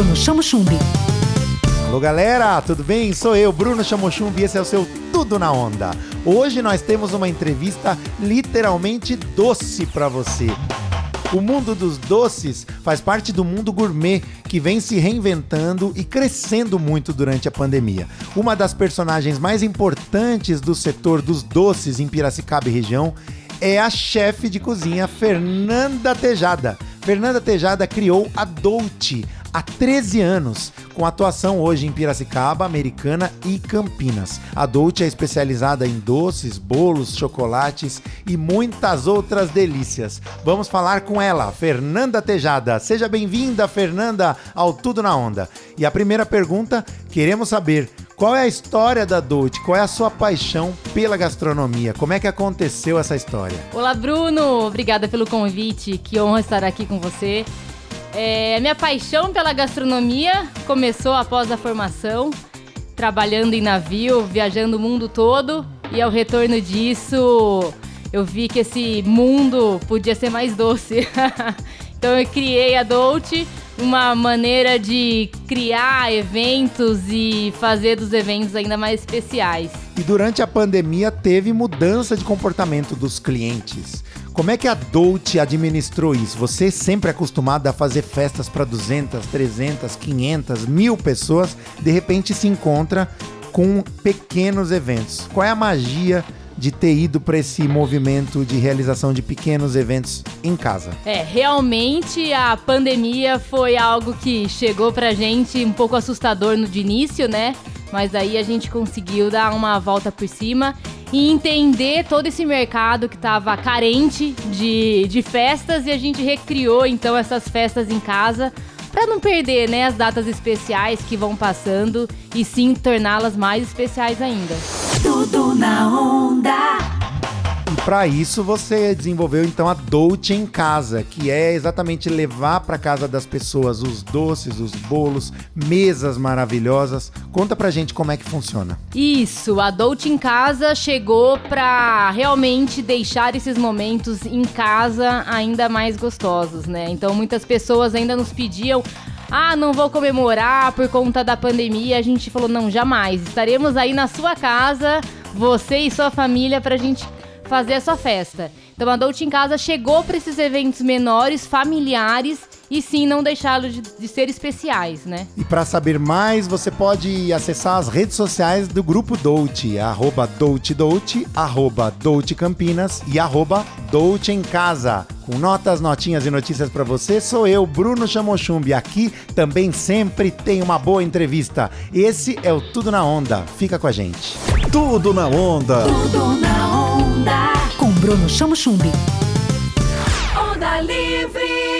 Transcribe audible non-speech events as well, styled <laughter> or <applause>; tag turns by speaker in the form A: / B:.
A: Bruno Chamo Chumbi.
B: Alô galera, tudo bem? Sou eu, Bruno Chamochumbi, e esse é o seu Tudo na Onda. Hoje nós temos uma entrevista literalmente doce para você. O mundo dos doces faz parte do mundo gourmet que vem se reinventando e crescendo muito durante a pandemia. Uma das personagens mais importantes do setor dos doces em Piracicaba e região é a chefe de cozinha Fernanda Tejada. Fernanda Tejada criou a Dolce há 13 anos, com atuação hoje em Piracicaba, Americana e Campinas. A Dolce é especializada em doces, bolos, chocolates e muitas outras delícias. Vamos falar com ela, Fernanda Tejada. Seja bem-vinda, Fernanda, ao Tudo na Onda. E a primeira pergunta, queremos saber qual é a história da Dolce? Qual é a sua paixão pela gastronomia? Como é que aconteceu essa história?
C: Olá, Bruno. Obrigada pelo convite. Que honra estar aqui com você. É, minha paixão pela gastronomia começou após a formação, trabalhando em navio, viajando o mundo todo, e ao retorno disso, eu vi que esse mundo podia ser mais doce. <laughs> então eu criei a Dolce, uma maneira de criar eventos e fazer dos eventos ainda mais especiais.
B: E durante a pandemia teve mudança de comportamento dos clientes. Como é que a Dolce administrou isso? Você sempre acostumado a fazer festas para 200, 300, 500, mil pessoas, de repente se encontra com pequenos eventos. Qual é a magia de ter ido para esse movimento de realização de pequenos eventos em casa?
C: É, realmente a pandemia foi algo que chegou pra gente um pouco assustador no de início, né? Mas aí a gente conseguiu dar uma volta por cima e entender todo esse mercado que estava carente de, de festas e a gente recriou então essas festas em casa para não perder né, as datas especiais que vão passando e sim torná-las mais especiais ainda.
A: Tudo na.
B: Para isso você desenvolveu então a Dolce em casa, que é exatamente levar para casa das pessoas os doces, os bolos, mesas maravilhosas. Conta pra gente como é que funciona.
C: Isso, a Dolce em casa chegou para realmente deixar esses momentos em casa ainda mais gostosos, né? Então muitas pessoas ainda nos pediam ah, não vou comemorar por conta da pandemia. A gente falou, não, jamais. Estaremos aí na sua casa, você e sua família, pra gente fazer a sua festa. Então a Dolce em Casa chegou para esses eventos menores, familiares e sim não deixá-los de, de, ser especiais, né?
B: E para saber mais, você pode acessar as redes sociais do Grupo Dolce, arroba Dolce Dolce, arroba Dolce Campinas e arroba Dolce em Casa. Com notas, notinhas e notícias para você, sou eu, Bruno Chamochumbi. Aqui também sempre tem uma boa entrevista. Esse é o Tudo na Onda. Fica com a gente.
D: Tudo na Onda.
A: Tudo na onda. Com Bruno Chamo Chumbi.
E: Onda Livre.